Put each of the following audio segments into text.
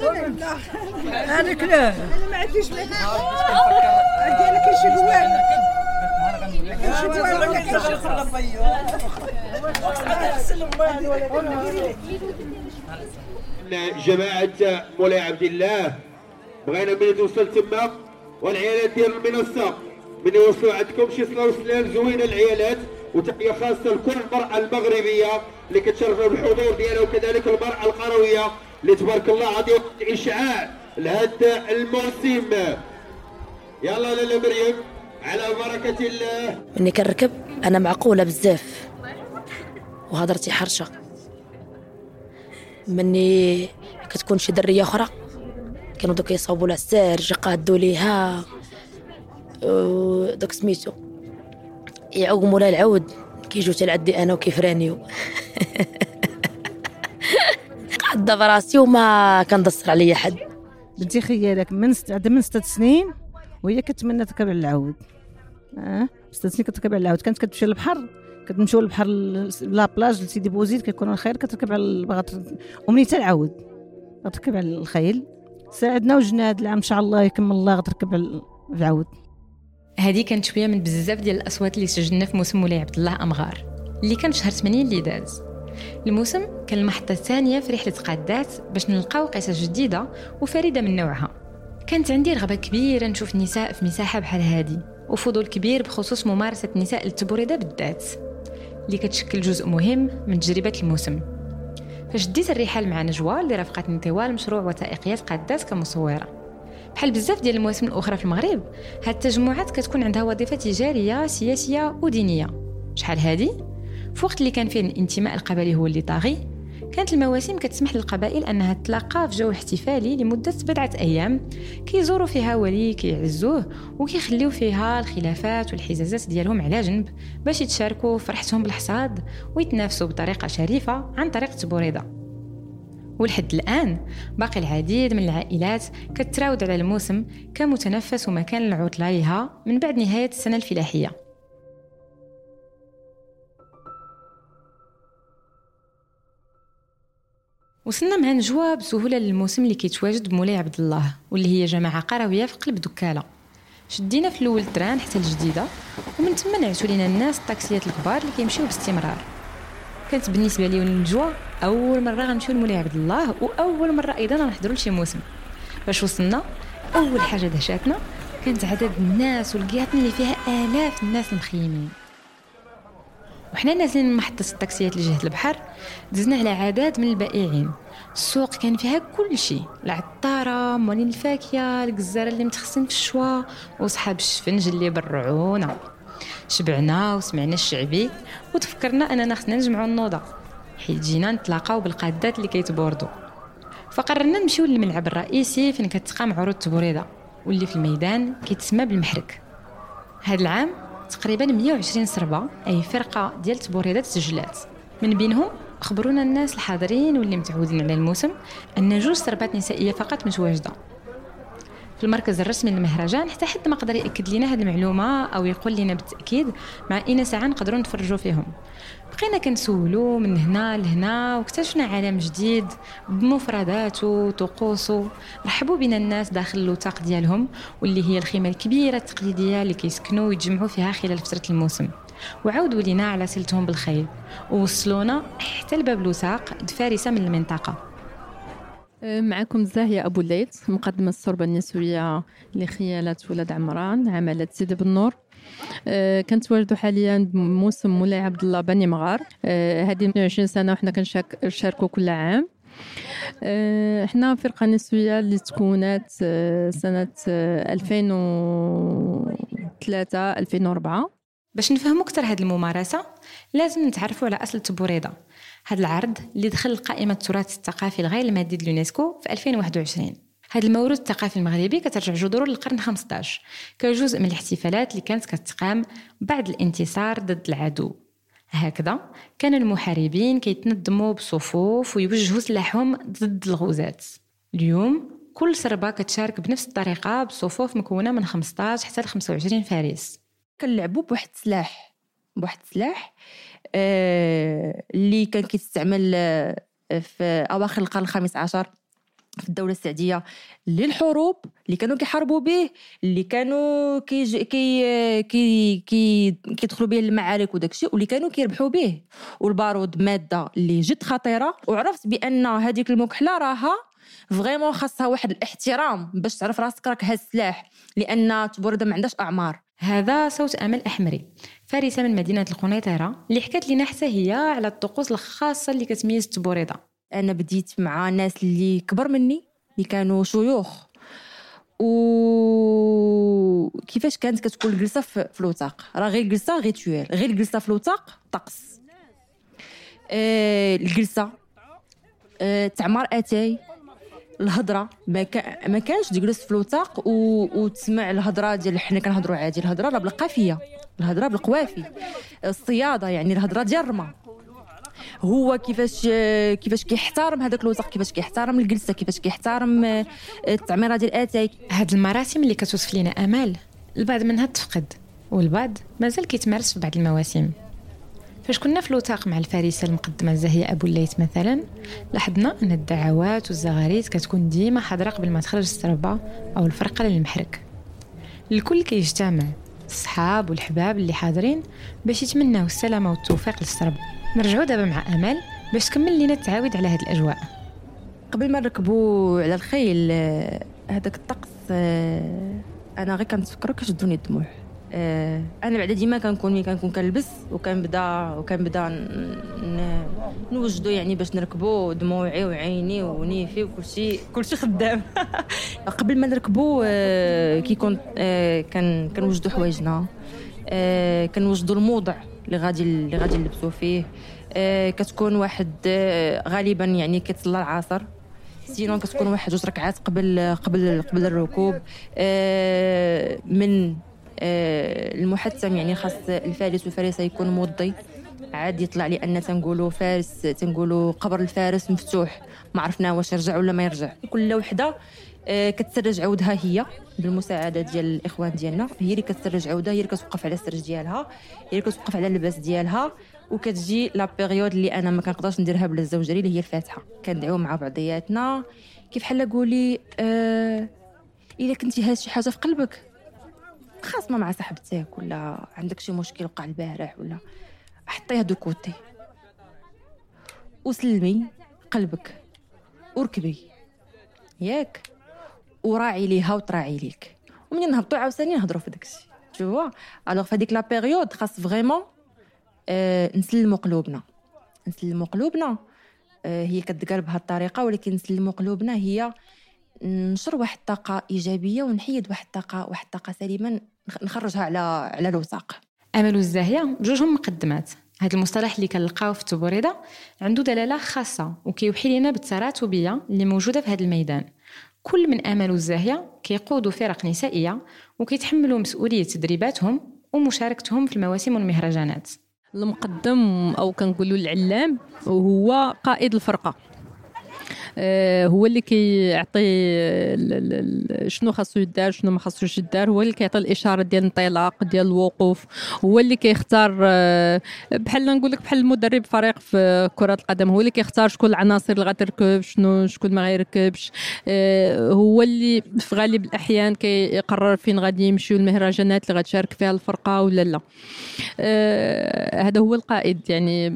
هذاك لا. أنا ما عنديش ما عندي أنا كاين شي جماعة مولاي عبد الله بغينا من توصل تما والعيالات ديال المنصة من يوصلوا عندكم شي صلاة وسلام زوينة العيالات وتحية خاصة لكل المرأة المغربية اللي كتشرفنا بالحضور ديالها وكذلك المرأة القروية. اللي تبارك الله عطيو إشعاع لهذا الموسم يلا لاله مريم على بركة الله. مني كنركب أنا معقولة بزاف وهضرتي حرشة. مني كتكون شي درية أخرى. كانوا دوك يصاوبوا لها السارج قادوا ليها. دوك سميتو يعوموا لها العود. كيجيو تلعدي أنا وكيفرانيو قاعدة براسي وما كندصر عليا حد. بنتي خيالك من ست عندها من ستة سنين وهي كتمنى تركب على العود. أه؟ ستة سنين كتركب على العود. كانت كتمشي للبحر. كتمشيو للبحر ل- لا بلاج لسيدي بوزيد كيكون الخير كتركب على بغات ومنيتا العود. غتركب على الخيل. ساعدنا وجنا هاد العام إن شاء الله يكمل الله غتركب على العود. هذه كانت شوية من بزاف ديال الأصوات اللي سجلنا في موسم مولاي عبد الله أمغار اللي كان في شهر 8 اللي داز. الموسم كان المحطة الثانية في رحلة قادات باش نلقاو قصص جديدة وفريدة من نوعها. كانت عندي رغبة كبيرة نشوف النساء في مساحة بحال هادي وفضول كبير بخصوص ممارسة النساء للتبوردة بالذات اللي كتشكل جزء مهم من تجربة الموسم. فشديت الرحال مع نجوى اللي رافقتني طوال مشروع وثائقيات قادات كمصورة. بحال بزاف ديال المواسم الأخرى في المغرب هاد التجمعات كتكون عندها وظيفة تجارية سياسية ودينية. شحال هادي؟ في وقت اللي كان فيه الانتماء القبلي هو اللي طاغي كانت المواسم كتسمح للقبائل أنها تتلاقى في جو احتفالي لمدة بضعه أيام. كيزوروا فيها ولي كيعزوه وكيخليو فيها الخلافات والحزازات ديالهم على جنب باش يتشاركوا فرحتهم بالحصاد ويتنافسوا بطريقة شريفة عن طريق التبوريده ولحد الآن باقي العديد من العائلات كتراود على الموسم كمتنفس ومكان العطلة لها من بعد نهاية السنة الفلاحية. وصلنا مع نجوى بسهولة للموسم اللي كيتواجد بمولاي عبد الله واللي هي جماعة قروية في قلب دكالة شدينا في الأول التران حتى الجديدة ومن تما نعسوا لينا الناس الطاكسيات الكبار اللي كيمشيو باستمرار. كانت بالنسبة لي ونجوى أول مرة غنمشيو لمولاي عبد الله وأول مرة أيضا غنحضروا لشي موسم. باش وصلنا أول حاجة دهشاتنا كانت عدد الناس والكياطن اللي فيها آلاف الناس المخيمين. وحنا نازلين من محطة التاكسيات لجهة البحر دزنا على عدد من البائعين. السوق كان فيها كل شيء العطارة مولين الفاكهة الجزارة اللي متخصصين في الشوا وصحاب الشفنج اللي برعونا شبعنا وسمعنا الشعبي وتفكرنا أننا خصنا نجمعوا النوضة. حيت جينا نتلاقاو بالقادات اللي كيتبوردوا فقررنا نمشيو للملعب الرئيسي فين كتقام عروض التبوريده واللي في الميدان كيتسمى بالمحرك. هذا العام تقريبا 120 صربه أي فرقة ديال التبوريدات سجلات من بينهم خبرونا الناس الحاضرين واللي متعودين على الموسم أن جوج صربات نسائية فقط متواجدة. في المركز الرسمي للمهرجان حتى حد ما قدر يأكد لنا هذه المعلومة أو يقول لنا بالتأكيد مع اين ساعة نقدروا نتفرجوا فيهم. بقينا كنسولو من هنا لهنا واكتشفنا عالم جديد بمفرداته طقوسه رحبوا بنا الناس داخل الوثاق ديالهم واللي هي الخيمة الكبيرة التقليدية اللي كيسكنوا ويتجمعوا فيها خلال فترة الموسم. وعاودوا لينا على سلتهم بالخيل ووصلونا حتى لباب الوثاق دفارسة من المنطقة. معكم زاهية أبو الليل مقدمة الصربة النسوية لخيالة ولاد عمران عملة سيدي بن أه كنتواجدوا حاليا بموسم مولاي عبد الله بني مغار. أه هذه 22 سنة وحنا كنشاركوا كل عام. أه حنا فرقة نسوية اللي تكونات أه سنة أه 2003 2004 باش نفهموا أكثر هذه الممارسة لازم نتعرفوا على أصل التبوريده هذا العرض اللي دخل قائمة التراث الثقافي الغير المادي اليونسكو في 2021 هذا الموروث الثقافي المغربي كترجع جذوره للقرن 15 كجزء من الاحتفالات اللي كانت كتقام بعد الانتصار ضد العدو. هكذا كان المحاربين كيتنظموا بصفوف ويوجهوا سلاحهم ضد الغزاة اليوم كل سربة كتشارك بنفس الطريقة بصفوف مكونة من 15 حتى ل 25 فارس. كنلعبوا بواحد السلاح. بواحد السلاح اللي كان كيستعمل آه في أواخر القرن الخامس عشر في الدولة السعديه للحروب اللي كانوا كيحاربوا به اللي كانوا كيج... كي كي كي كيدخلوا به المعارك وداكشي واللي كانوا كيربحوا به. والبارود مادة اللي جد خطيرة. وعرفت بأن هذيك المكحله راها vraiment خاصها واحد الاحترام باش تعرف راسك راك هاز السلاح لأن تبورده ما عندهاش أعمار. هذا صوت أمل أحمري فارسة من مدينة القنيطره اللي حكت لنا حتى هي على الطقوس الخاصة اللي كتميز تبوريده أنا بديت مع ناس اللي كبر مني اللي كانوا شيوخ. و كيفاش كانت كتكون الجلسة في الوثاق؟ راه غير الجلسه rituel غير الجلسه في الوثاق طقس. آه الجلسة آه تعمر اتاي الهضرة. ما كان ما كانش تجلس في الوثاق و... وتسمع الهضرة ديال حنا كنهضروا عادي. الهضرة راه بالقافيه الهضرة بالقوافي الصيادة يعني الهضرة ديال الرمى. هو كيفاش كيفاش كيحترم هذاك الوثق كيفاش كيحترم الجلسة كيفاش كيحترم آه، التعميرة ديال آتاي. هاد المراسم اللي كتوصف لنا آمال البعض منها تفقد والبعض مازال كيتمارس في بعض المواسم. فاش كنا في الوثاق مع الفارسه المقدمة زاهيه أبو الليث مثلا لاحظنا أن الدعوات والزغاريت كتكون ديما حاضره قبل ما تخرج السربة أو الفرقة للمحرك الكل كيجتمع الصحاب والحباب اللي حاضرين باش يتمناو السلامة والتوفيق للسرب نرجعوا دابا مع أمل باش تكمل لينا التعاود على هاد الأجواء. قبل ما نركبوا على الخيل آه، هذاك الطقس آه، أنا غير كنتفكر كشدوني الدموع. آه، أنا بعدا ديما كنكون ملي كنكون كنلبس وكنبدا وكنبدا نوجدو يعني باش نركبو دموعي وعيني ونيفي وكلشي كلشي خدام. قبل ما نركبو آه، كيكون آه، كان كنوجدو حوايجنا. آه، كنوجدو الموضع اللي غادي اللي غادي نلبسو فيه. آه، كتكون واحد آه، غالبا يعني كتصلى العصر. سينون كتكون واحد جوج ركعات قبل قبل قبل الركوب. آه، من المحتم يعني خاص الفارس والفارسه يكون موضي عاد يطلع لأن تنقولوا فارس تنقولوا قبر الفارس مفتوح. ما عرفنا واش يرجع ولا ما يرجع. كل وحده آه، كتسرج عودها هي بالمساعدة ديال الإخوان ديالنا. هي اللي كتسرج عودها هي اللي كتوقف على السرج ديالها هي اللي كتوقف على اللباس ديالها. وكتجي la période اللي أنا ما كنقدرش نديرها بلا الزوجري اللي هي الفاتحة. كندعيو مع بعضياتنا. كيف حلا قولي آه إلا كنتي هاز شي حاجة في قلبك؟ خاصمه مع صاحبتك ولا عندك شي مشكل وقع البارح ولا؟ حطيها de côté. وسلمي قلبك وركبي. ياك. وراعي ليها وتراعي ليك. ومنين نهبطوا عاوتاني نهضروا في داكشي. تشوفوا alors في هذيك la période خاص vraiment آه نسلموا قلوبنا. نسلموا قلوبنا. آه هي كتقال بهذه الطريقة ولكن نسلموا قلوبنا هي ننشر واحد الطاقة إيجابية ونحيد واحد الطاقة واحد الطاقة سليمة نخ- نخرجها على على الوثاق. أمل والزاهيه بجوجهم مقدمات. هذا المصطلح اللي كنلقاو في التبوريدة عنده دلالة خاصة وكيوحي لنا بالتراتبية اللي موجودة في هذا الميدان. كل من أمل والزاهيه كيقودوا فرق نسائية وكيتحملوا مسؤولية تدريباتهم ومشاركتهم في المواسم والمهرجانات. المقدم أو كنقولوا العلام وهو قائد الفرقة. هو اللي كيعطي شنو خاصو يدار شنو ما خاصوش يدار هو اللي كيعطي الإشارة ديال الانطلاق ديال الوقوف هو اللي كيختار آه، بحال نقول لك بحال المدرب فريق في كرة القدم هو اللي كيختار شكون العناصر اللي غتركب شنو شكون ما غيركبش آه، هو اللي في غالب الأحيان كيقرر فين غادي يمشيو المهرجانات اللي غتشارك فيها الفرقة ولا لا. آه، هذا هو القائد يعني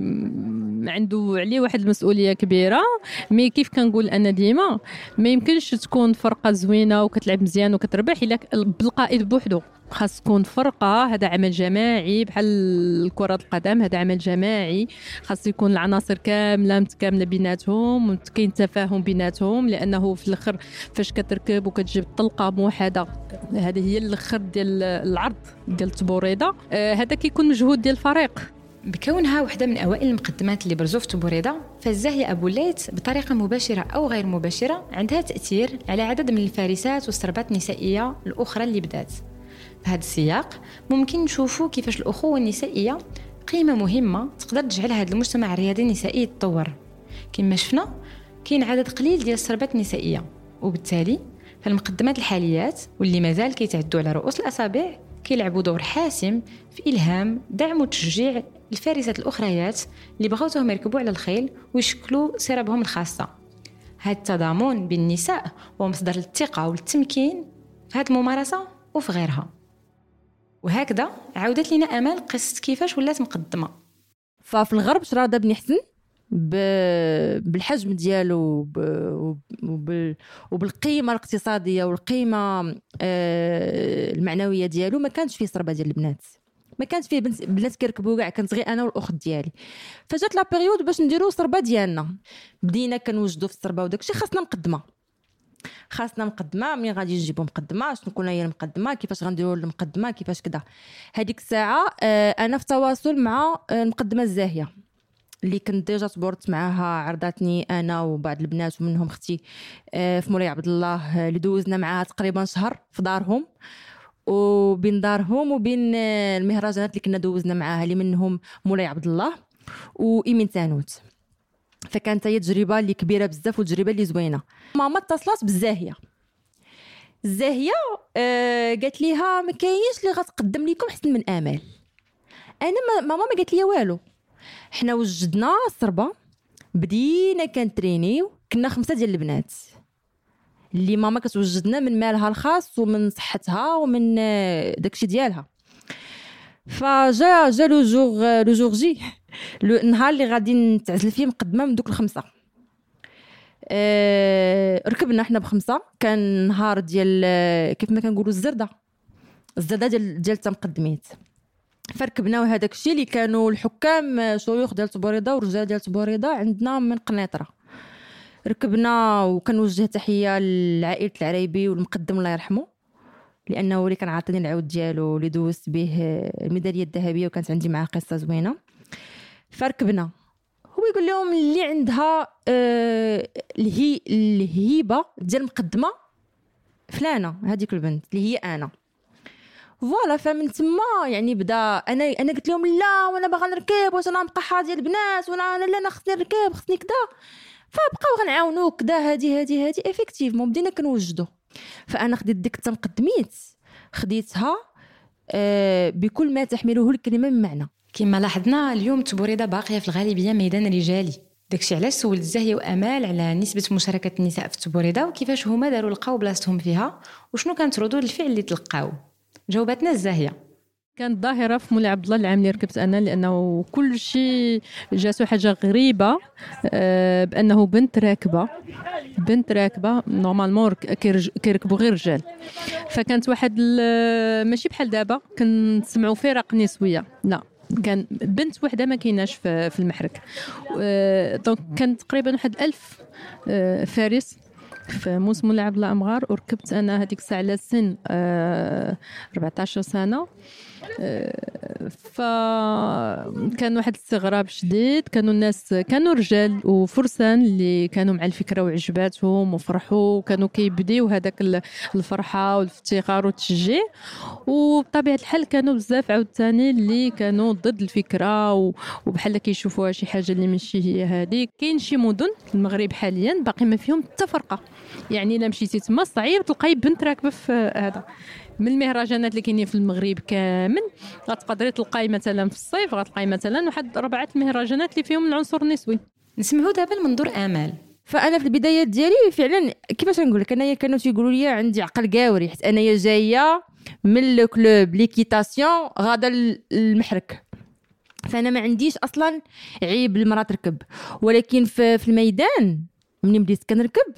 عنده عليه واحد المسؤولية كبيرة مي كيف كنقول أنا ديما ما يمكنش تكون فرقة زوينة وكتلعب مزيان وكتربح إلا بالقائد بوحدو. خاص تكون فرقة هذا عمل جماعي بحال كرة القدم هذا عمل جماعي. خاص يكون العناصر كاملة متكاملة بيناتهم وكاين تفاهم بيناتهم لأنه في الآخر فاش كتركب وكتجيب طلقه موحدة. هذه هي الأخر ديال العرض ديال التبوريده آه، هذا كيكون مجهود ديال الفريق. بكونها واحدة من أوائل المقدمات اللي برزو في تبوريدة فالزاهية أبو الليث بطريقة مباشرة أو غير مباشرة عندها تأثير على عدد من الفارسات والسربات النسائية الأخرى اللي بدات. في هذا السياق ممكن نشوفوا كيفاش الأخوة النسائية قيمة مهمة تقدر تجعل هذا المجتمع الرياضي النسائي يتطور. كما شفنا كاين عدد قليل ديال السربات النسائية وبالتالي فالمقدمات الحاليات واللي مازال كيتعدوا على رؤوس الأصابع كيلعبوا دور حاسم في إلهام دعم وتشجيع الفارسات الأخريات اللي بغاوتهم يركبوا على الخيل ويشكلوا سربهم الخاصة. هذا التضامن بين النساء هو مصدر للثقة والتمكين في هذه الممارسة وفي غيرها. وهكذا عاودت لنا امل قصة كيفاش ولات مقدمة. ففي الغرب شراده بن حسن؟ ب... بالحجم ديالو وب... وبال... وبالقيمة الاقتصادية والقيمة آه، المعنوية ديالو ما كانش فيه صربة ديال البنات. ما كانش فيه بنات كيركبوا كاع كانت غير أنا والأخت ديالي. فجات لا بيريود باش نديرو صربه ديالنا. بدينا كنوجدوا في الصربة وداكشي خاصنا مقدمة. خاصنا مقدمة ملي غادي نجيبو مقدمة؟ شنو كنا هي المقدمة؟ كيفاش غنديروا المقدمة؟ كيفاش كذا هذيك الساعة آه، أنا في تواصل مع آه، المقدمة الزاهية اللي كنت déjà تبورت معاها عرضاتني أنا وبعض البنات ومنهم أختي آه، في مولاي عبد الله اللي دوزنا معاها تقريبا شهر في دارهم. وبين دارهم وبين المهرجانات اللي كنا دوزنا معاها اللي منهم مولاي عبد الله وايمينتانوت. فكانت هي تجربة اللي كبيرة بزاف وتجربة اللي زوينة. ماما اتصلت بالزاهية. الزاهية آه قالت ليها ما كاينش اللي غتقدم لكم احسن من آمال. أنا ما ماما ما قالت لي والو. حنا وجدنا الصربه بدينا كن entraîner يو كنا خمسة ديال البنات. اللي ماما كتوجدنا من مالها الخاص ومن صحتها ومن آه، داكشي ديالها. فجا جا le jour le jour J النهار اللي غادي نتعزل فيه مقدمة من دوك الخمسة. أه ركبنا حنا بخمسة. كان نهار ديال كيف ما كنقولوا الزردة. الزردة ديال ديال تمقدميت فركبنا وهذاك الشيء اللي كانوا الحكام شيوخ ديال تبوريضه ورجال ديال تبوريضه عندنا من قنيطره ركبنا وكنوجه تحية لعائلة العريبي والمقدم الله يرحمه لأنه اللي كان عاطيني العود ديالو اللي دوزت به الميدالية الذهبية وكانت عندي معاه قصة زوينة. فركبنا. هو يقول لهم اللي عندها آه الهي الهيبة ديال المقدمة فلانة هذيك البنت اللي هي أنا. ف voilà فمن تما يعني بدا أنا أنا قلت لهم لا وأنا باغا نركب واش أنا نبقى حاجة البنات وأنا أنا لا أنا خصني نركب خصني كذا فبقاو غنعاونوك كذا هادي هادي هادي. effectivement بدينا كنوجدو. فأنا خديت ديك التمقدميت خديتها آه بكل ما تحمله الكلمة من معنى. كما لاحظنا اليوم تبوريده باقية في الغالبية ميدان رجالي. داكشي علاش سولت زاهيه وأمال على نسبة مشاركة النساء في تبوريده وكيفاش هما داروا لقاو بلاصتهم فيها وشنو كانت ردود الفعل اللي تلقاو. جاوبتنا الزاهية. كانت ظاهرة في مولاي عبد الله العام اللي ركبت أنا لأنه كل شيء جاتو حاجة غريبة آه، بأنه بنت راكبة بنت راكبة normalement كيركبوا غير رجال. فكانت واحد ماشي بحال دابا كنسمعوا فرق نسوية. لا كان بنت وحدة ما كايناش في, المحرك. donc كان تقريبا واحد ألف آه، فارس في موسم لعب الامغار وركبت أنا هذيك الساعة على سن 14 آه، سنة. فكان واحد الاستغراب شديد. كانوا الناس كانوا رجال وفرسان اللي كانوا مع الفكرة وعجباتهم وفرحوا وكانوا كيبديو هذاك الفرحة والافتخار والتشجيع. وبطبيعة الحال كانوا بزاف عاوتاني اللي كانوا ضد الفكرة وبحال كيشوفوها شي حاجة اللي ماشي هي هذه كاين شي مدن في المغرب حاليا باقي ما فيهم حتى فرقة. يعني إلا مشيتي تما صعيب تلقاي بنت راكبة في هذا. من المهرجانات اللي كاينين في المغرب كامل. غتقدري تلقاي مثلا في الصيف غتلقاي مثلا واحد اربعه المهرجانات اللي فيهم العنصر النسوي. نسمعوا دابا المنظور آمال. فأنا في البدايات ديالي فعلا كيفاش نقول لك أنايا كانوا تيقولوا لي عندي عقل قاوري حيت أنايا جاية من le club l'équitation غادا المحرك. فأنا ما عنديش أصلا عيب المرأة تركب. ولكن في, في الميدان منين بديت كنركب؟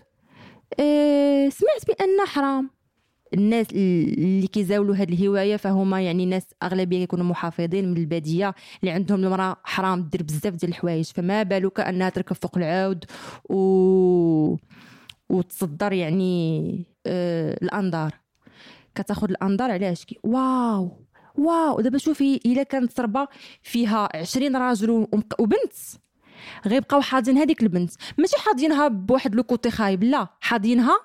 أه سمعت بان حرام. الناس اللي كيزاولوا هذه الهواية فهما يعني ناس أغلبية يكونوا محافظين من البادية اللي عندهم المرأة حرام دير بزاف ديال الحوايج. فما بالك أنها تركب فوق العود و وتصدر يعني آه الأنظار. كتاخذ الأنظار علاش؟ كي واو! واو! دابا شوفي إلا كانت صربة فيها عشرين راجل وبنت. غيبقاو حاضين هذيك البنت. ماشي حاضينها بواحد le côté خايب لا. حاضينها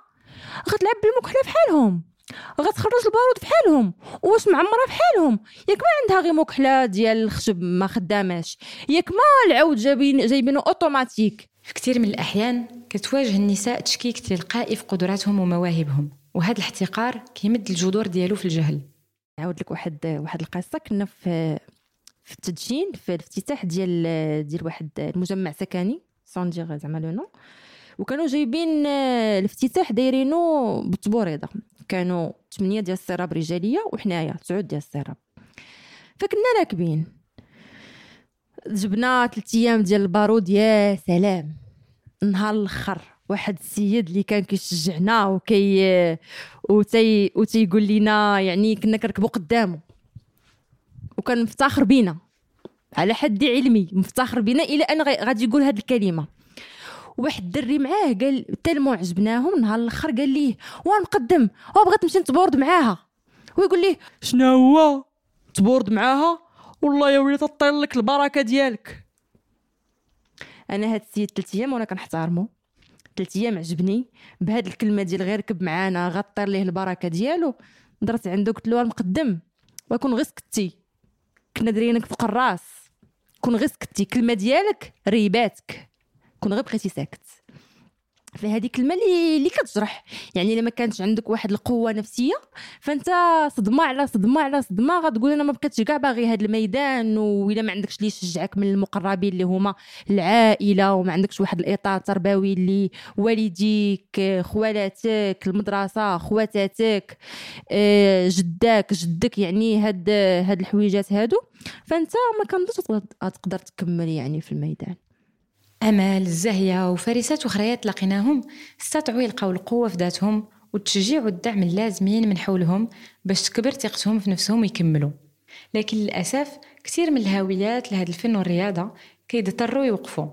غتلعب بالمكحله بحالهم غتخرج البارود بحالهم واش معمرة بحالهم ياك ما عندها غير مكحلة ديال الخشب ما خداماش. ياك ما العود جايبين جايبينه أوتوماتيك. في كثير من الأحيان كتواجه النساء تشكيك تلقائي في قدراتهم ومواهبهم وهذا الاحتقار كيمد الجذور ديالو في الجهل. نعاود لك واحد واحد القصة. كنا في في التدشين في الافتتاح ديال ديال واحد المجمع سكني sans dire زعما le nom. وكانوا جايبين آه، الافتتاح دايرينو بالتبوريدة كانوا 8 ديال السراب رجالية وحنايا 9 ديال السراب. فكنا راكبين. جبنا ثلاث أيام ديال البارود يا سلام. نهار الأخر واحد السيد اللي كان كيشجعنا وكي وتي وتيقول لنا يعني كنا كنركبوا قدامه وكان مفتخر بينا. على حد علمي مفتخر بينا إلى أن غادي يقول هذه الكلمة. واحد الدري معاه قال تالمو عجبناهم نهار الآخر قال ليه ونقدم وبغيت نمشي نتبورد معاها. ويقول ليه شنو هو؟ تبورد معاها؟ والله يا وليد طير لك البركة ديالك. أنا هاد السيد ثلاث أيام وأنا كنحتارمو ثلاث أيام عجبني. بهاد الكلمة ديال غير ركب معانا غطير ليه البركة ديالو. درت عنده قلت له المقدم وكون غير سكتي. كنا درينك فوق الراس كون غير سكتي. كلمة ديالك ريباتك. كون غير بقيتي ساكت. فهذه كلمه اللي اللي كتجرح. يعني إلا ما كانش عندك واحد القوة نفسية فأنت صدمة على صدمة على صدمة غتقول أنا ما بقيتش كاع باغي هذا الميدان وإلا ما عندكش اللي يشجعك من المقربين اللي هما العائلة وما عندكش واحد الإطار تربوي اللي والديك خوالاتك المدرسة خواتاتك آه، جداك جدك يعني هاد هاد الحويجات هادو. فأنت ما كنظنش تقدر تكمل يعني في الميدان. آمال زاهيه وفارسات أخريات لقيناهم استطاعوا يلقاو القوة في ذاتهم والتشجيع والدعم اللازمين من حولهم باش تكبر ثقتهم في نفسهم ويكملوا. لكن للأسف كثير من الهاويات لهذا الفن والرياضة كيضطروا يوقفوا.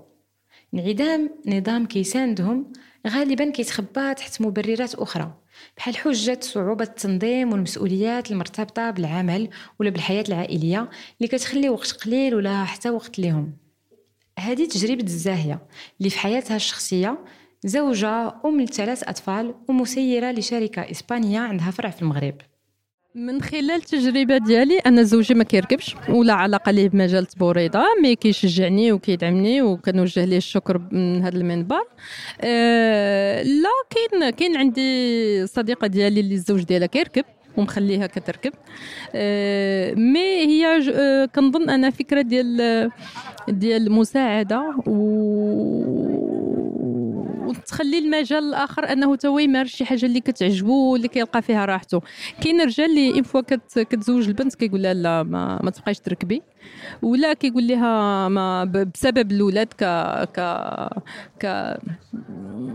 انعدام نظام كيساندهم غالبا كيتخبى تحت مبررات أخرى بحال حجة صعوبة التنظيم والمسؤوليات المرتبطة بالعمل ولا بالحياة العائلية اللي كتخلي وقت قليل ولا حتى وقت ليهم. هذه تجربة الزاهية اللي في حياتها الشخصية زوجة أم لثلاث أطفال ومسيرة لشركة إسبانية عندها فرع في المغرب. من خلال التجربة ديالي أنا زوجي ما كيركبش ولا علاقة ليه بمجال التبوريضه مي كيشجعني وكيدعمني وكنوجه ليه الشكر من هذا المنبر. أه لا كاين كاين عندي صديقة ديالي اللي الزوج ديالها كيركب. ومخليها كتركب. أه mais هي أه كنظن أنا فكرة ديال ديال المساعده وتخلي المجال الآخر أنه تو يمارس شي حاجة اللي كتعجبو واللي كيلقى فيها راحته كاين رجال اللي une fois كت كتزوج البنت كيقول لها لا ما, ما تبقايش تركبي. ولا كيقول لها ما بسبب الاولاد ك ك ك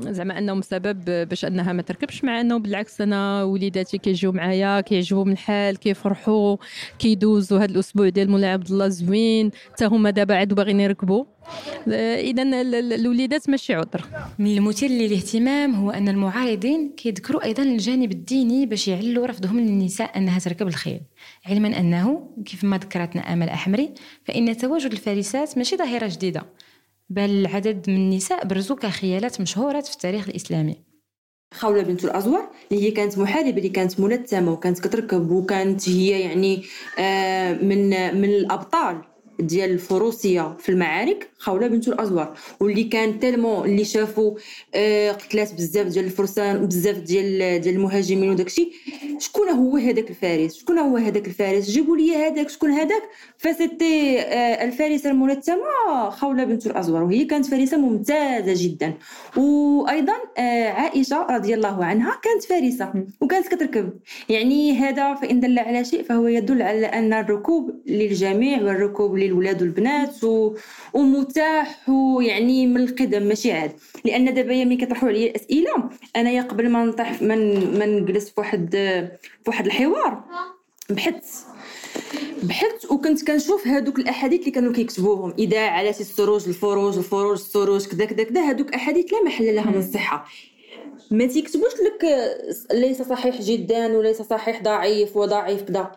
زعما انهم سبب باش انها ما تركبش مع انه بالعكس أنا وليداتي كيجيو معايا كيعجبهم الحال كيفرحوا كيدوزوا هذا الأسبوع ديال مولاي عبد الله زوين حتى هما دابا عادوا باغيين يركبوا. اذا الوليدات ماشي عذر. من المثير للاهتمام هو أن المعارضين كيذكروا أيضا الجانب الديني باش يعلوا رفضهم للنساء أنها تركب الخيل. علما أنه كيف ما ذكرتنا أمل أحمري فإن تواجد الفارسات ماشي ظاهرة جديدة بل عدد من النساء برزوا كخيالات مشهورات في التاريخ الإسلامي. خولة بنت الأزور اللي هي كانت محاربة اللي كانت ملثمة وكانت كتركب وكانت هي يعني آه، من من الأبطال. ديال الفروسية في المعارك خولة بنت الأزور واللي كان تالمو اللي شافوا آه، قتلات بزاف ديال الفرسان بزاف ديال ديال المهاجمين وداكشي شكون هو هذاك الفارس؟ شكون هو هذاك الفارس؟ جيبوا لي هذاك شكون هذاك؟ فسيتي آه، الفارسة الملثمة خولة بنت الأزور وهي كانت فارسة ممتازة جدا. وأيضا آه، عائشة رضي الله عنها كانت فارسة وكانت كتركب. يعني هذا فإن دل على شيء فهو يدل على أن الركوب للجميع والركوب للولاد والبنات و... ومتاح ويعني من القدم ماشي عاد. لأن دابا يا ملي كيطرحوا عليا الأسئلة أنايا قبل ما نطيح من ما نجلس في واحد في واحد الحوار. بحثت بحثت وكنت كنشوف هادوك الأحاديث اللي كانوا كيكتبوهم. إذا على السروج الفروج الفروج السروج كذا كذا كذا هادوك أحاديث لا محل لها من الصحة. ما تيكتبوش لك ليس صحيح جدا وليس صحيح ضعيف وضعيف كذا.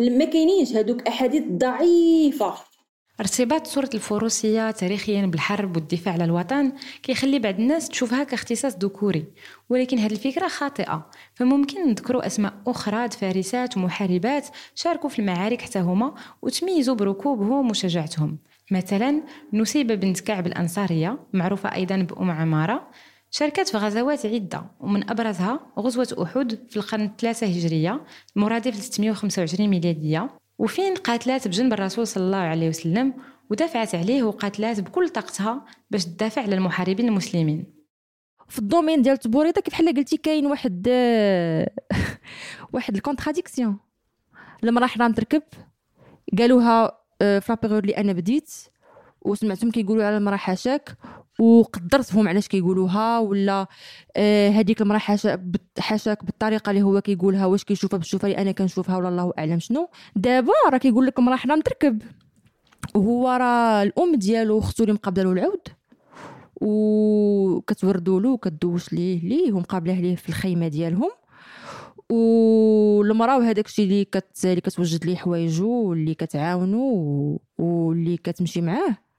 ما كاينينش هادوك أحاديث ضعيفة. ارتباط صورة الفروسية تاريخيا بالحرب والدفاع على الوطن كيخلي بعض الناس تشوفها كاختصاص ذكوري ولكن هذه الفكرة خاطئة. فممكن نذكروا أسماء أخرى فارسات ومحاربات شاركوا في المعارك حتى هما وتميزوا بركوبهم وشجاعتهم. مثلا نسيبة بنت كعب الأنصارية معروفة أيضا بأم عمارة شاركت في غزوات عدة ومن أبرزها غزوة أحد في القرن الثلاثة هجرية المرادف ل 625 ميلادية. وفين قاتلات بجنب الرسول صلى الله عليه وسلم ودافعت عليه وقاتلات بكل طاقتها باش تدافع على المحاربين المسلمين. في ال domaine ديال التبوريدة كيف حلا قلتي كاين واحد واحد ال contradiction. المراه حرام تركب قالوها la période اللي أنا بديت وسمعتهم كيقولوا على المراه حاشاك وقدرتهم علاش كيقولوها ولا آه هذيك المرأة حاشاك بالطريقة اللي هو كيقولها واش كيشوفها بالشوفه اللي أنا كنشوفها ولا الله أعلم شنو. دابا راه كيقول لك المرأة حرام تركب وهو راه الأم ديالو اختو اللي مقابله له العود. وكتوردوا له وكدوش ليه ليه ومقابله ليه في الخيمة ديالهم. والمرأة وهذاك الشيء اللي كت اللي كتوجد ليه حوايجو واللي كتعاونو واللي كتمشي معاه.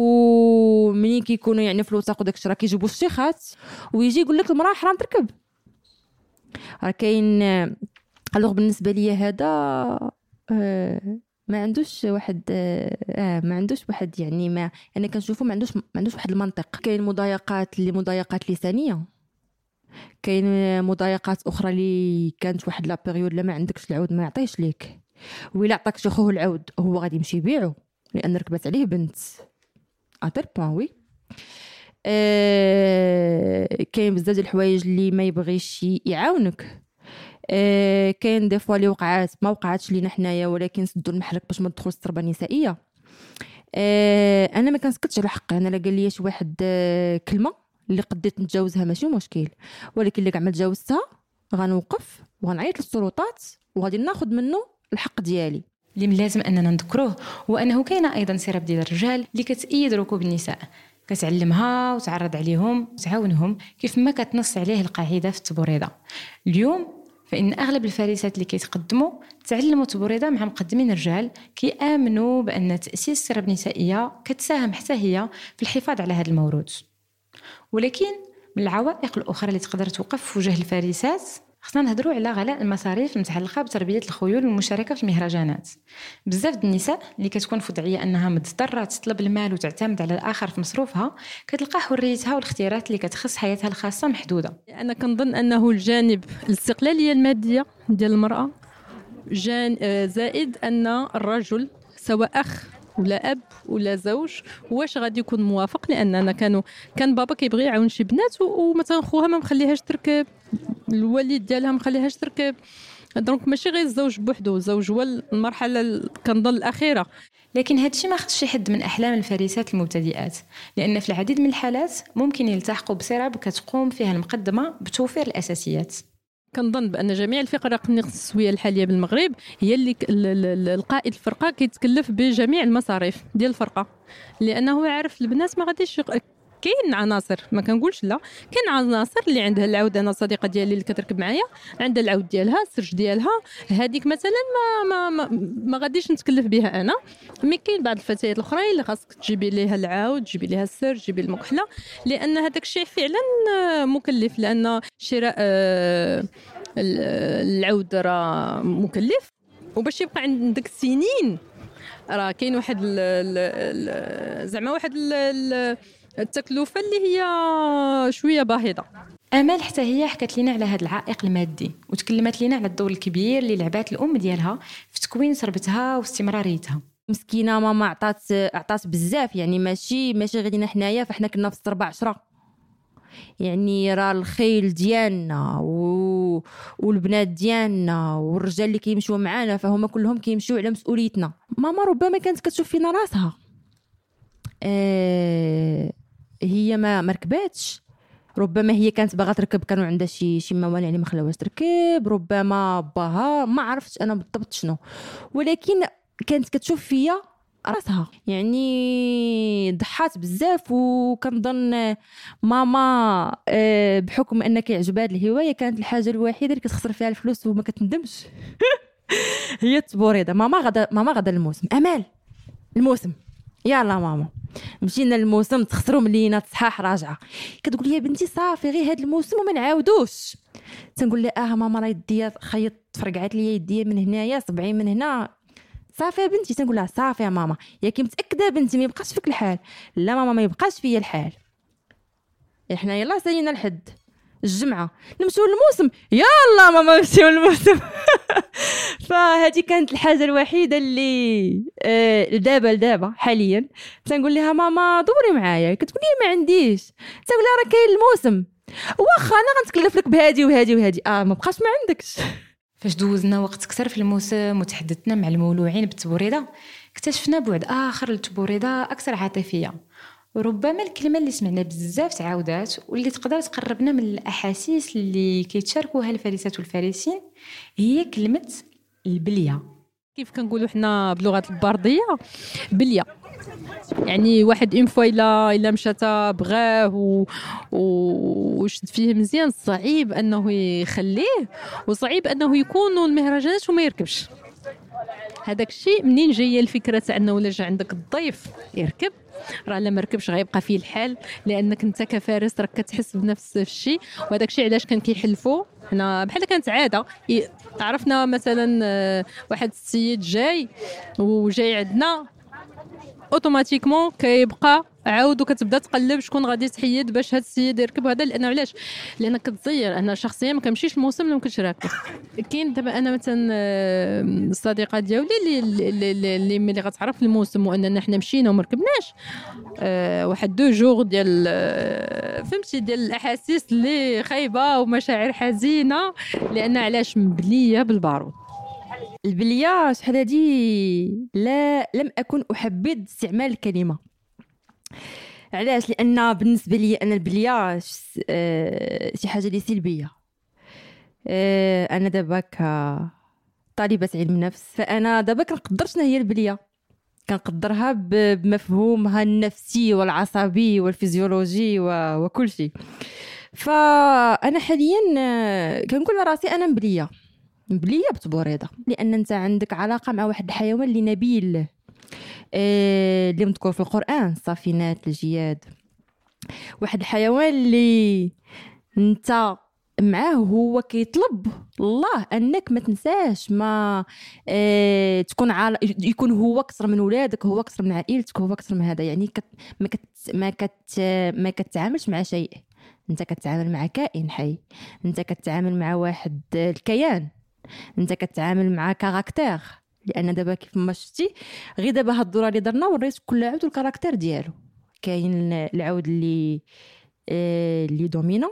ومنين كيكونوا يعني في الوثاق وداك راه كيجيبوا الشيخات ويجي يقول لك المراه حرام تركب. راه كاين alors بالنسبة ليا هذا آه، ما عندوش واحد آه آه، ما عندوش واحد يعني ما أنا كنشوفو ما عندوش ما عندوش واحد المنطق. كاين مضايقات اللي مضايقات لسانية. كاين مضايقات أخرى اللي كانت واحد la période ما عندكش العود ما يعطيش ليك. وإلا عطاك شي خوه العود هو غادي يمشي يبيعو لأن ركبت عليه بنت. à tel point oui كاين بزاف ديال الحوايج اللي ما يبغيش يعاونك. آه كاين دي فوا اللي وقعات ما وقعاتش لينا حنايا ولكن سدوا المحرك باش ما تدخلش التربه النسائية. آه أنا ما كنسكتش على حقي. أنا لا قال لي شي واحد آه كلمة اللي قديت نتجاوزها ماشي مشكل. ولكن اللي كاع ما تجاوزتها غنوقف وغنعيط للسلطات وغادي ناخذ منه الحق ديالي. اللي لازم أننا نذكروه هو انه كاينة أيضا سرب ديال الرجال اللي كتأيد ركوب النساء كتعلمها وتعرض عليهم وتعاونهم كيف ما كتنص عليه القاعدة في التبوريضه اليوم فإن أغلب الفارسات اللي كيتقدموا تعلموا التبوريضه مع مقدمين رجال كيآمنوا بأن تأسيس السرب النسائية كتساهم حتى هي في الحفاظ على هذا الموروث ولكن من العوائق الأخرى اللي تقدر توقف في وجه الفارسات خصنا نهضروا على غلاء المصاريف المتعلقه بتربيه الخيول والمشاركه في المهرجانات بزاف د النساء اللي كتكون في وضعية أنها مضطرة تطلب المال وتعتمد على الآخر في مصروفها كتلقى حريتها والاختيارات اللي كتخص حياتها الخاصة محدودة. أنا كنظن أنه الجانب الاستقلاليه المادية ديال المرأة جان آه، زائد أن الرجل سواء أخ ولا أب ولا زوج واش غادي يكون موافق؟ لاننا كانوا كان بابا كيبغي يعاون شي بنات ومثلا خوها ما مخليهاش تركب. الوالد ديالها ما مخليهاش تركب. دونك ماشي غير الزوج بوحدو الزوج هو المرحله ال- كنظن الأخيرة. لكن هذا الشيء ما شي حد من أحلام الفارسات المبتدئات. لأن في العديد من الحالات ممكن يلتحقوا بسرب كتقوم فيها المقدمة بتوفير الأساسيات. كنظن بأن جميع الفرق النسويه الحالية بالمغرب هي اللي القائد الفرقة كيتكلف بجميع المصاريف ديال الفرقة. لأنه عارف البنات ما غاديش كاين عناصر ما كنقولش لا كاين عناصر اللي عندها العود أنا صديقة ديالي اللي كتركب معايا عندها العود ديالها السرج ديالها هذيك مثلا ما ما ما, ما غاديش نتكلف بها أنا. مي كاين بعض الفتيات الأخرين اللي خاصك تجيبي ليها العود تجيبي ليها السرج تجيبي المكحله لأن هذاك الشيء فعلا مكلف لأن شراء آه، ال- العود راه مكلف. وباش يبقى عندك سنين راه كاين واحد زعما واحد التكلفة اللي هي شوية باهظة. آمال حتى هي حكت لنا على هذا العائق المادي وتكلمت لنا على الدور الكبير اللي لعبات الأم ديالها في تكوين تربتها واستمراريتها. مسكينة ماما عطات عطات بزاف يعني ماشي ماشي غير حنايا فاحنا كنا في الضربة عشرة. يعني راه الخيل ديالنا و... والبنات ديالنا والرجال اللي كيمشيو معانا فهما كلهم كيمشيو على مسؤوليتنا. ماما ربما كانت كتشوف فينا راسها. آه... هي ما مركباتش ربما هي كانت باغا تركب كانوا عندها شي شي موانع اللي ما خلاوهاش تركب. ربما باها ما عرفتش أنا بالضبط شنو. ولكن كانت كتشوف فيا راسها. يعني ضحات بزاف وكنظن ماما آه، بحكم أن كيعجبها هذه الهواية كانت الحاجة الوحيدة اللي كتخسر فيها الفلوس وما كتندمش. هي التبوريضه ماما غدا ماما غدا الموسم. أمال الموسم. يلا ماما. مشينا للموسم تخسروا ملينا صحاح راجعة. كتقول لي يا بنتي صافي غير هذا الموسم وما نعاودوش. تنقول لها آه ماما راه يديا خيط فرقعت لي يديا من هنايا صبعي من هنا. صافي يا بنتي تنقول لها صافي يا ماما. ياك متأكدة بنتي ما يبقاش فيك الحال. لا ماما ما يبقاش فيا الحال. إحنا يلا سالينا الحد. الجمعة. نمشيو للموسم. يلا ماما نمشيو للموسم. فهذه كانت الحاجة الوحيدة اللي آه، دابا لدابا حاليا. تنقول لها ماما دوري معايا. كتقول لي ما عنديش. تنقول لها راه كاين الموسم. واخا أنا غنتكلف لك بهادي وهادي وهادي. آه ما بقاش ما عندكش. فاش دوزنا وقت كثر في الموسم وتحدثنا مع المولوعين بالتبوريدة اكتشفنا بعد آخر للتبوريده أكثر عاطفية. وربما الكلمة اللي سمعنا بزاف تعاودات واللي تقدر تقربنا من الأحاسيس اللي كيتشاركوها الفارسات والفارسين هي كلمة البلية. كيف كنقولوا حنا بلغة البرديه بلية. يعني واحد اون فوا الا إلا مشات بغاه. و- وشد فيه مزيان صعيب أنه يخليه وصعيب أنه يكون المهرجانات وما يركبش. هذاك الشيء منين جاية الفكرة تاع أنه ولا جا عندك الضيف يركب؟ راه لا ما ركبش غيبقى فيه الحال لأنك انت كفارس راك كتحس بنفس الشيء. وهذاك الشيء علاش كان كيحلفوا حنا بحال كانت عادة. عرفنا مثلا آه، واحد السيد جاي وجاي عندنا اوتوماتيكمون كيبقى عاود وكتبدا تقلب شكون غادي تحيد باش هذا السيد يركب هذا. لأنه علاش؟ لانك كتزير. أنا شخصيا ما كنمشيش الموسم اللي ما كنتش راكب. كاين دابا أنا مثلا الصديقة ديالي اللي اللي, اللي, ملي غتعرف الموسم وأننا حنا مشينا وما ركبناش آه، واحد دو جور ديال آه، فهمتي ديال الأحاسيس اللي خايبة ومشاعر حزينة. لأن علاش؟ مبليه بالبارود. البلية شحال هادي؟ لا لم أكن أحبذ استعمال الكلمة. علاش؟ لأن بالنسبة لي أنا البلية آه، شي حاجة اللي سلبية. آه، أنا دابا كطالبه علم نفس فأنا دابا كنقدر شنو هي البلية. كنقدرها بمفهومها النفسي والعصبي والفيزيولوجي وكل شيء فأنا حاليا آه، كنقول لراسي أنا مبلية. مبلية بتبوريضة لأن أنت عندك علاقة مع واحد الحيوان اللي نبيل. اللي مذكور في القرآن صافينات الجياد. واحد الحيوان اللي انت معاه هو كيطلب الله أنك ما تنساش ما آه تكون عال... يكون هو أكثر من ولادك هو أكثر من عائلتك هو أكثر من هذا. يعني كت... ما كت... ما كت... ما كتعاملش مع شيء. أنت كتعامل مع كائن حي. أنت كتعامل مع واحد الكيان. أنت كتعامل مع caractère. لأن دابا كيف ما شفتي غير دابا هاد الدورة اللي درنا وريت كل عود ال caractère ديالو. كاين العود اللي آه، اللي dominant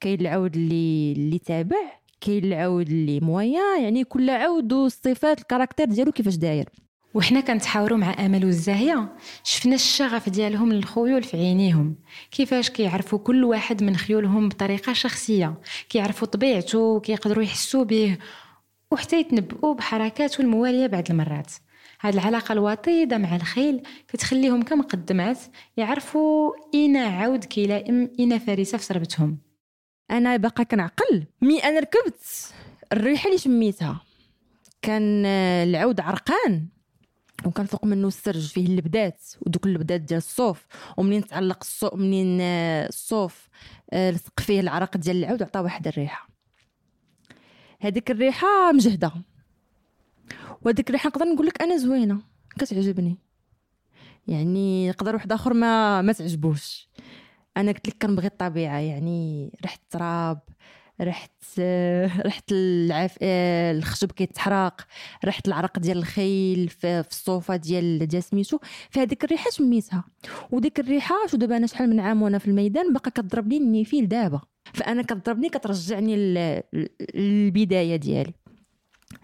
كاين العود اللي اللي تابع كاين العود اللي moyen يعني كل عود والصفات ال caractère ديالو كيفاش داير. وحنا كنتحاوروا مع أمل والزاهية شفنا الشغف ديالهم للخيول في عينيهم. كيفاش كيعرفوا كل واحد من خيولهم بطريقة شخصية كيعرفوا طبيعته وكيقدروا يحسوا به. وحتى يتنبؤوا بحركاته المواليه بعض المرات. هاد العلاقة الوطيدة مع الخيل كتخليهم كمقدمات يعرفوا إين عود كيلائم إين فريسة في صربتهم. أنا باقا كنعقل. مي أنا ركبت الريحه اللي شميتها. كان آه، العود عرقان. وكان فوق منه السرج فيه اللبدات. ودوك اللبدات ديال الصوف. ومنين تعلق الصوف منين آه، الصوف آه، لصق فيه العرق ديال العود عطى واحد الريحة. هذيك الريحة مجهدة. وهذيك الريحة نقدر نقول لك أنا زوينة كتعجبني. يعني يقدر واحد آخر ما ما تعجبوش. أنا قلت لك كنبغي الطبيعة يعني ريحة التراب ريحة ريحة العف... آه، الخشب كيتحرق ريحة العرق ديال الخيل في الصوفة ديال ديال سميتو. فهذيك الريحة شميتها. وديك الريحة شو دابا أنا شحال من عام وأنا في الميدان باقا كضربني النيفيل دابا. فأنا كضربني كترجعني لل- للبداية ديالي.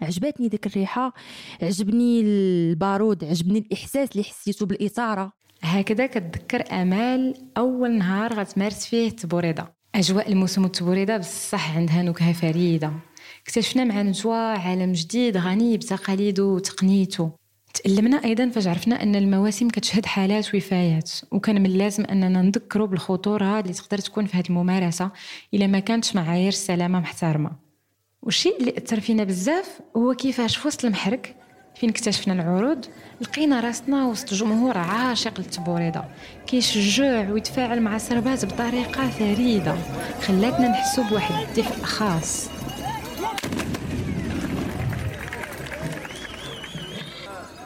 عجبتني ديك الريحة عجبني البارود عجبني الإحساس اللي حسيته بالإثارة. هكذا كتذكر آمال أول نهار غتمارس فيه التبوريده أجواء الموسم التبوريده بصح عندها نكهة فريدة. اكتشفنا مع نجوى عالم جديد غني بتقاليده وتقنيته. تألمنا أيضا فاش عرفنا أن المواسم كتشهد حالات وفيات وكان من اللازم أننا نذكروا بالخطورة اللي تقدر تكون في هذه الممارسة إلا ما كانتش معايير السلامة محترمة. والشيء اللي أثر فينا بزاف هو كيفاش وسط المحرك فين اكتشفنا العروض؟ لقينا راسنا وسط جمهور عاشق للتبوريدة. كيشجع ويتفاعل مع السربات بطريقة فريدة. خلاتنا نحسو بواحد الدفء خاص.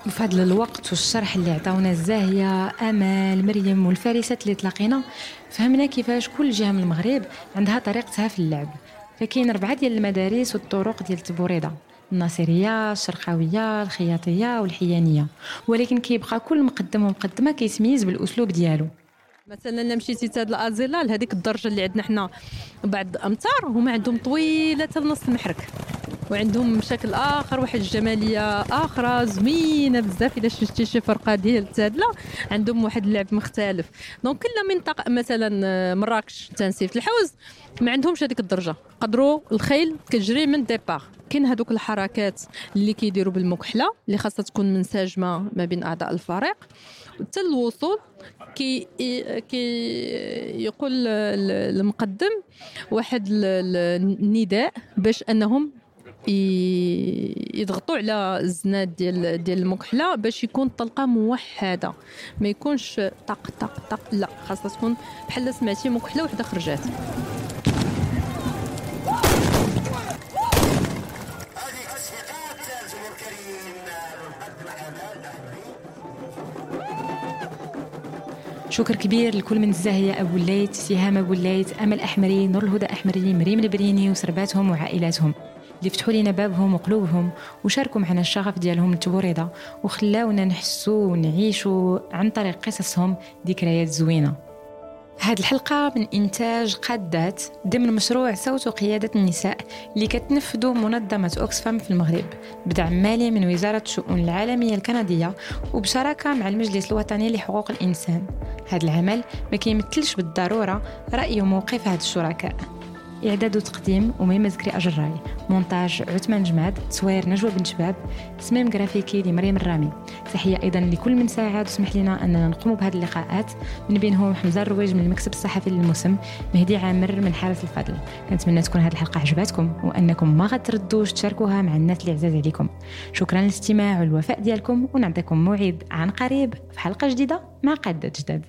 وفضل الوقت والشرح اللي عطاونا الزاهية أمال مريم والفارسات اللي تلاقينا فهمنا كيفاش كل جهة من المغرب عندها طريقتها في اللعب. فكاين أربعة ديال المدارس والطرق ديال التبوريضة الناصرية الشرقاوية الخياطية والحيانية. ولكن كيبقى كل مقدم ومقدمة كيتميز بالأسلوب ديالو. مثلا الا مشيتي تاد الازيلا لهذيك الدرجة اللي عندنا حنا بعد أمتار هما عندهم طويلة حتى لنص المحرك. وعندهم شكل آخر واحد الجمالية أخرى زوينه بزاف إلا شفتي شي فرقة ديال التادله عندهم واحد اللعب مختلف. donc كل منطقة مثلا آه، مراكش تنسيف الحوز ما عندهمش هذيك الدرجة. قدروا الخيل كتجري من départ. كاين هذوك الحركات اللي كيديروا بالمكحلة اللي خاصها تكون منسجمة ما بين أعضاء الفريق. حتى الوصول كي كي يقول المقدم واحد النداء باش أنهم يضغطوا على الزناد ديال ديال المكحلة باش يكون طلقه موحدة. ما يكونش طق طق طق. لا خاصها تكون بحال سمعتي مكحلة وحدة خرجات. شكر كبير لكل من الزاهية أبو الليت سهام أبو الليت أمل أحمري نور الهدى أحمري مريم البريني وسرباتهم وعائلاتهم. اللي فتحوا لنا بابهم وقلوبهم وشاركوا معنا الشغف ديالهم التبوريضة وخلاونا نحسوا ونعيشوا عن طريق قصصهم ذكريات زوينة. هاد الحلقة من إنتاج قادات ضمن مشروع صوت وقيادة النساء اللي كتنفذه منظمة أوكسفام في المغرب بدعم مالي من وزارة الشؤون العالمية الكندية وبشراكة مع المجلس الوطني لحقوق الإنسان. هذا العمل ما كيمثلش بالضرورة رأي وموقف هاد الشركاء. إعداد وتقديم أميمة زكري أجراي مونتاج عثمان جماد تصوير نجوى بن شباب تصميم جرافيكي لمريم الرامي. تحية أيضا لكل من ساعد وسمح لنا أننا نقوم بهذه اللقاءات. من بينهم حمزة الرويج من المكتب الصحفي للموسم مهدي عامر من حارس الفضل. كنتمنى تكون هذه الحلقة عجباتكم وأنكم ما غتردوش تشاركوها مع الناس اللي عزاز عليكم. شكرا للاستماع والوفاء ديالكم ونعطيكم موعد عن قريب في حلقة جديدة مع قادة جداد